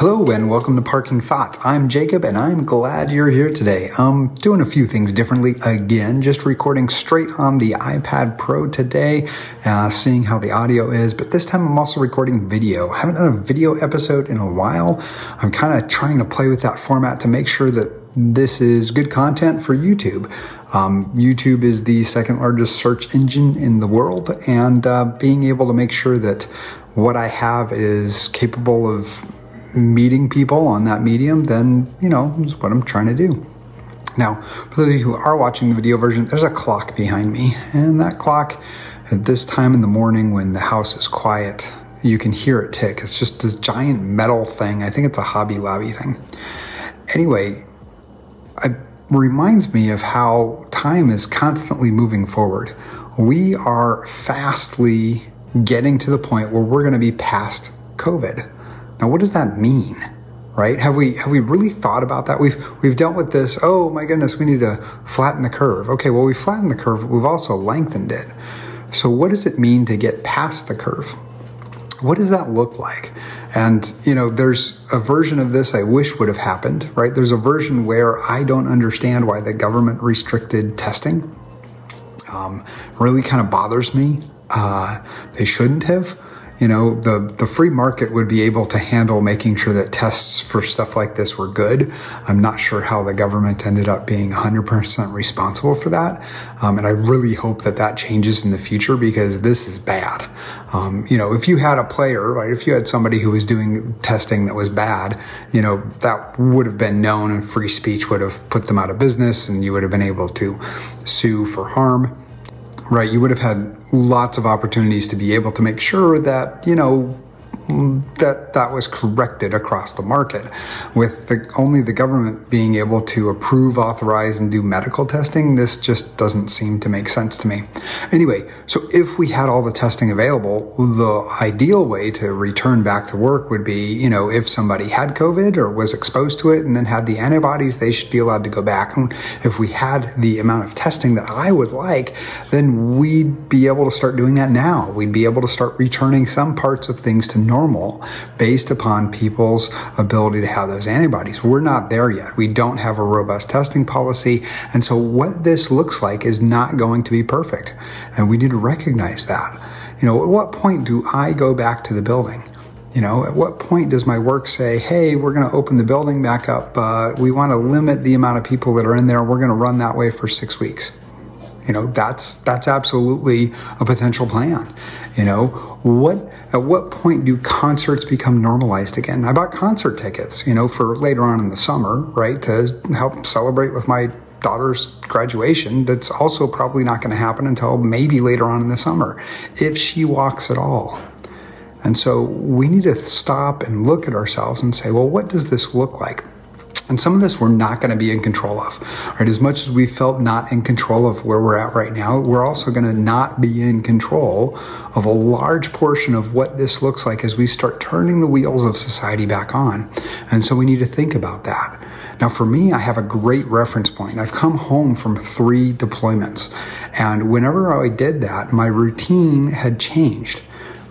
Hello and welcome to Parking Thoughts. I'm Jacob and I'm glad you're here today. I'm doing a few things differently again, just recording straight on the iPad Pro today, uh, seeing how the audio is, but this time I'm also recording video. I haven't done a video episode in a while. I'm kind of trying to play with that format to make sure that this is good content for YouTube. Um, YouTube is the second largest search engine in the world, and uh, being able to make sure that what I have is capable of meeting people on that medium, then, you know, is what I'm trying to do. Now, for those of you who are watching the video version, there's a clock behind me, and that clock at this time in the morning when the house is quiet, you can hear it tick. It's just this giant metal thing. I think it's a Hobby Lobby thing. Anyway, it reminds me of how time is constantly moving forward. We are fastly getting to the point where we're going to be past COVID. Now, what does that mean? Right? Have we have we really thought about that? We've we've dealt with this. Oh my goodness, we need to flatten the curve. Okay, well we flattened the curve. We've also lengthened it. So what does it mean to get past the curve? What does that look like? And you know, there's a version of this I wish would have happened. Right? There's a version where I don't understand why the government restricted testing. Um, really kind of bothers me. Uh, they shouldn't have you know the the free market would be able to handle making sure that tests for stuff like this were good. I'm not sure how the government ended up being 100% responsible for that. Um, and i really hope that that changes in the future because this is bad. Um, you know if you had a player right if you had somebody who was doing testing that was bad you know that would have been known and free speech would have put them out of business and you would have been able to sue for harm right? You would have had lots of opportunities to be able to make sure that, you know, that that was corrected across the market with the, only the government being able to approve authorize and do medical testing. This just doesn't seem to make sense to me. Anyway so if we had all the testing available the ideal way to return back to work would be you know if somebody had covid or was exposed to it and then had the antibodies they should be allowed to go back. And if we had the amount of testing that i would like then we'd be able to start doing that now. We'd be able to start returning some parts of things to normal based upon people's ability to have those antibodies. We're not there yet. We don't have a robust testing policy. And so what this looks like is not going to be perfect. And we need to recognize that. You know, at what point do I go back to the building? You know, at what point does my work say, hey, we're going to open the building back up. Uh, we want to limit the amount of people that are in there. We're going to run that way for six weeks. You know, that's that's absolutely a potential plan. You know, what at what point do concerts become normalized again? I bought concert tickets, you know, for later on in the summer, right, to help celebrate with my daughter's graduation. That's also probably not going to happen until maybe later on in the summer, if she walks at all. And so we need to stop and look at ourselves and say, well, what does this look like? And some of this we're not going to be in control of. Right? As much as we felt not in control of where we're at right now, we're also going to not be in control of a large portion of what this looks like as we start turning the wheels of society back on. And so we need to think about that. Now, for me, I have a great reference point. I've come home from three deployments. And whenever I did that, my routine had changed,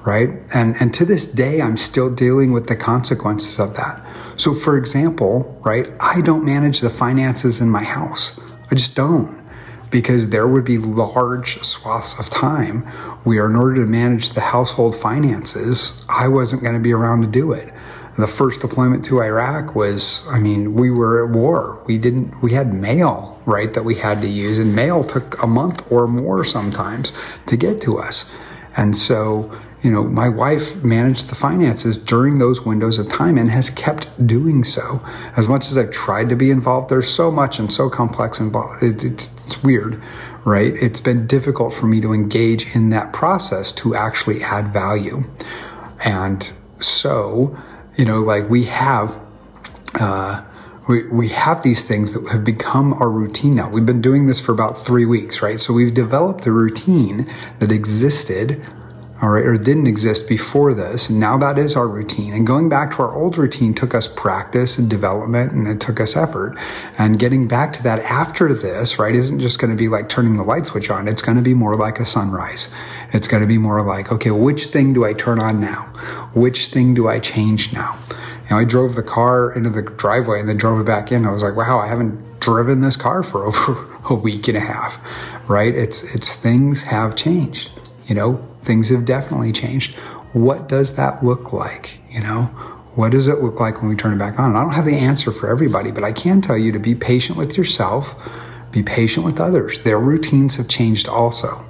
right? And, and to this day, I'm still dealing with the consequences of that. So, for example, right, I don't manage the finances in my house. I just don't because there would be large swaths of time where, in order to manage the household finances, I wasn't going to be around to do it. The first deployment to Iraq was, I mean, we were at war. We didn't, we had mail, right, that we had to use, and mail took a month or more sometimes to get to us. And so, you know, my wife managed the finances during those windows of time and has kept doing so. As much as I've tried to be involved, there's so much and so complex and it, it, it's weird, right? It's been difficult for me to engage in that process to actually add value. And so, you know, like we have, uh, we, we have these things that have become our routine now. We've been doing this for about three weeks, right? So we've developed a routine that existed all right, or didn't exist before this. And now that is our routine. And going back to our old routine took us practice and development and it took us effort. And getting back to that after this, right, isn't just going to be like turning the light switch on. It's going to be more like a sunrise. It's going to be more like, okay, which thing do I turn on now? Which thing do I change now? You know, I drove the car into the driveway and then drove it back in. I was like, wow, I haven't driven this car for over a week and a half, right? It's, it's things have changed. You know, things have definitely changed. What does that look like? You know, what does it look like when we turn it back on? I don't have the answer for everybody, but I can tell you to be patient with yourself, be patient with others. Their routines have changed also,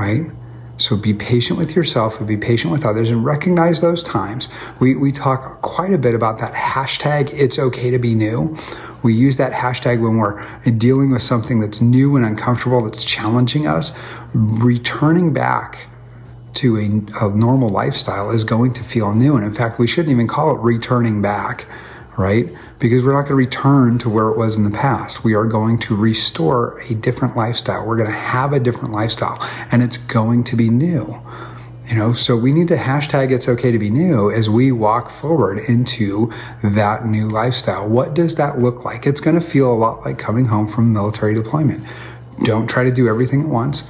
right? So be patient with yourself and be patient with others and recognize those times. We, we talk quite a bit about that hashtag, it's okay to be new. We use that hashtag when we're dealing with something that's new and uncomfortable, that's challenging us. Returning back to a, a normal lifestyle is going to feel new. And in fact, we shouldn't even call it returning back, right? Because we're not going to return to where it was in the past. We are going to restore a different lifestyle. We're going to have a different lifestyle and it's going to be new. You know, so we need to hashtag it's okay to be new as we walk forward into that new lifestyle. What does that look like? It's going to feel a lot like coming home from military deployment. Don't try to do everything at once.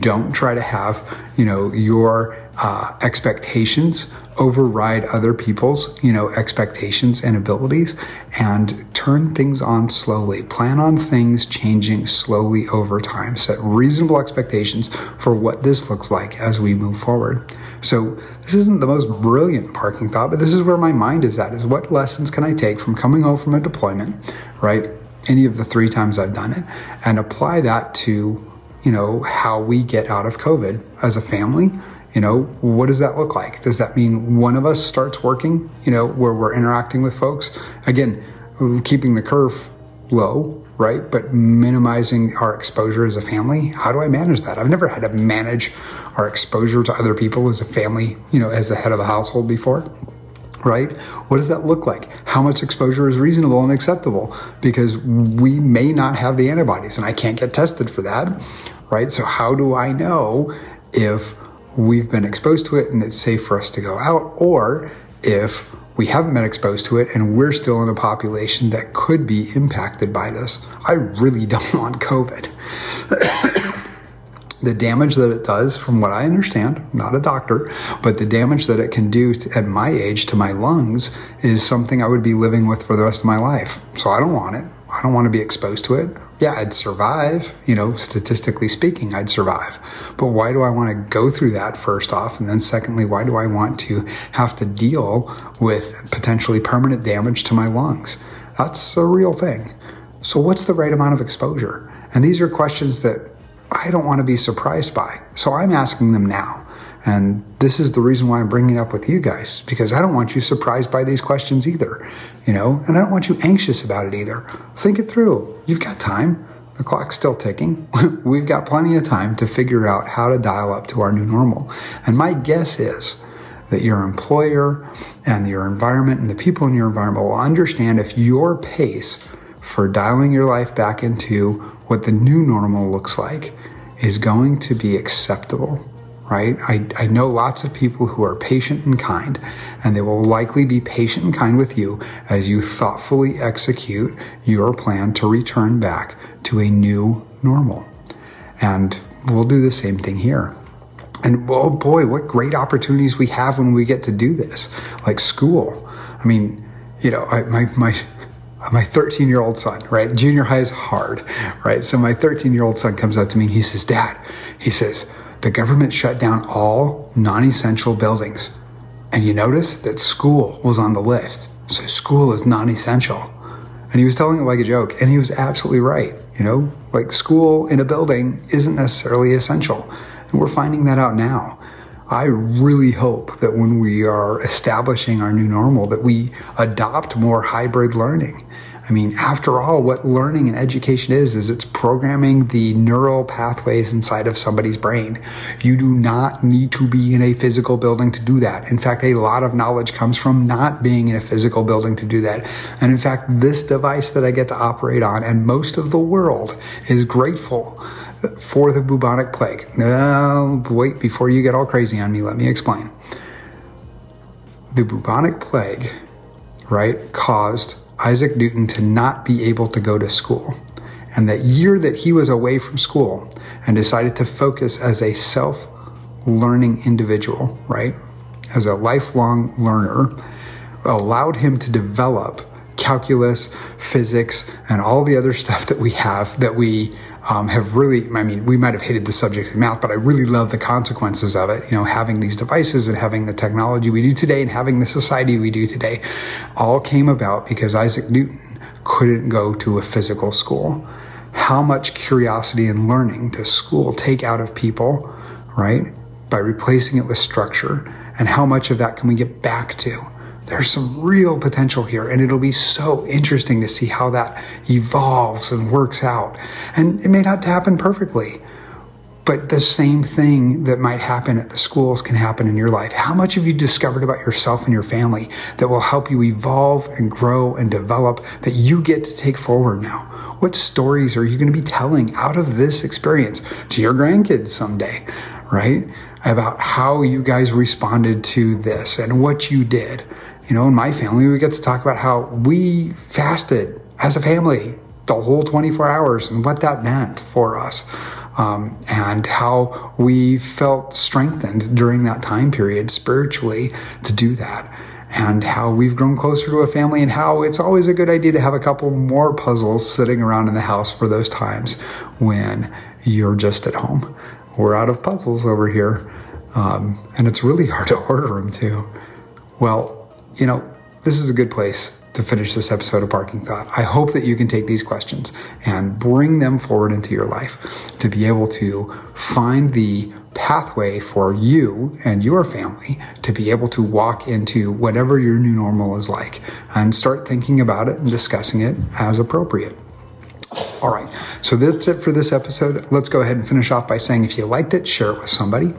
Don't try to have, you know, your uh, expectations override other people's, you know, expectations and abilities and turn things on slowly. Plan on things changing slowly over time. Set reasonable expectations for what this looks like as we move forward. So this isn't the most brilliant parking thought, but this is where my mind is at is what lessons can I take from coming home from a deployment, right? Any of the three times I've done it and apply that to, you know, how we get out of COVID as a family. You know, what does that look like? Does that mean one of us starts working, you know, where we're interacting with folks? Again, keeping the curve low, right? But minimizing our exposure as a family. How do I manage that? I've never had to manage our exposure to other people as a family, you know, as the head of a household before right? What does that look like? How much exposure is reasonable and acceptable? Because we may not have the antibodies and I can't get tested for that, right? So, how do I know if we've been exposed to it and it's safe for us to go out or if we haven't been exposed to it and we're still in a population that could be impacted by this? I really don't want COVID. The damage that it does, from what I understand, not a doctor, but the damage that it can do to, at my age to my lungs is something I would be living with for the rest of my life. So I don't want it. I don't want to be exposed to it. Yeah, I'd survive, you know, statistically speaking, I'd survive. But why do I want to go through that first off? And then secondly, why do I want to have to deal with potentially permanent damage to my lungs? That's a real thing. So what's the right amount of exposure? And these are questions that I don't want to be surprised by. So I'm asking them now. And this is the reason why I'm bringing it up with you guys, because I don't want you surprised by these questions either, you know, and I don't want you anxious about it either. Think it through. You've got time. The clock's still ticking. We've got plenty of time to figure out how to dial up to our new normal. And my guess is that your employer and your environment and the people in your environment will understand if your pace for dialing your life back into what the new normal looks like is going to be acceptable, right? I, I know lots of people who are patient and kind, and they will likely be patient and kind with you as you thoughtfully execute your plan to return back to a new normal. And we'll do the same thing here. And oh boy, what great opportunities we have when we get to do this, like school. I mean, you know, I, my, my, my 13 year old son, right? Junior high is hard, right? So my 13 year old son comes up to me and he says, Dad, he says, the government shut down all non essential buildings. And you notice that school was on the list. So school is non essential. And he was telling it like a joke. And he was absolutely right. You know, like school in a building isn't necessarily essential. And we're finding that out now. I really hope that when we are establishing our new normal that we adopt more hybrid learning. I mean, after all, what learning and education is, is it's programming the neural pathways inside of somebody's brain. You do not need to be in a physical building to do that. In fact, a lot of knowledge comes from not being in a physical building to do that. And in fact, this device that I get to operate on and most of the world is grateful for the bubonic plague. Now, wait, before you get all crazy on me, let me explain. The bubonic plague, right, caused Isaac Newton to not be able to go to school. And that year that he was away from school and decided to focus as a self learning individual, right, as a lifelong learner, allowed him to develop calculus, physics, and all the other stuff that we have that we um, have really, I mean, we might have hated the subject of math, but I really love the consequences of it. You know, having these devices and having the technology we do today and having the society we do today all came about because Isaac Newton couldn't go to a physical school. How much curiosity and learning does school take out of people, right? By replacing it with structure. And how much of that can we get back to? There's some real potential here and it'll be so interesting to see how that evolves and works out. And it may not happen perfectly, but the same thing that might happen at the schools can happen in your life. How much have you discovered about yourself and your family that will help you evolve and grow and develop that you get to take forward now? What stories are you going to be telling out of this experience to your grandkids someday, right? About how you guys responded to this and what you did you know, in my family, we get to talk about how we fasted as a family the whole 24 hours and what that meant for us. Um, and how we felt strengthened during that time period spiritually to do that. And how we've grown closer to a family, and how it's always a good idea to have a couple more puzzles sitting around in the house for those times when you're just at home. We're out of puzzles over here, um, and it's really hard to order them too. Well, you know, this is a good place to finish this episode of Parking Thought. I hope that you can take these questions and bring them forward into your life to be able to find the pathway for you and your family to be able to walk into whatever your new normal is like and start thinking about it and discussing it as appropriate. All right, so that's it for this episode. Let's go ahead and finish off by saying if you liked it, share it with somebody.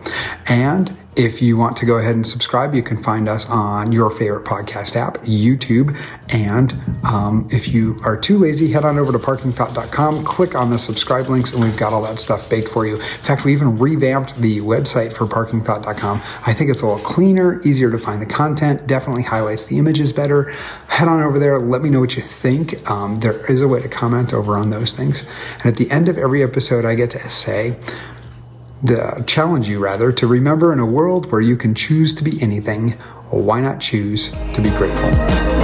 And if you want to go ahead and subscribe, you can find us on your favorite podcast app, YouTube. And um, if you are too lazy, head on over to parkingthought.com, click on the subscribe links, and we've got all that stuff baked for you. In fact, we even revamped the website for parkingthought.com. I think it's a little cleaner, easier to find the content, definitely highlights the images better. Head on over there, let me know what you think. Um, there is a way to comment over on those things. And at the end of every episode, I get to say, the challenge you rather to remember in a world where you can choose to be anything, why not choose to be grateful?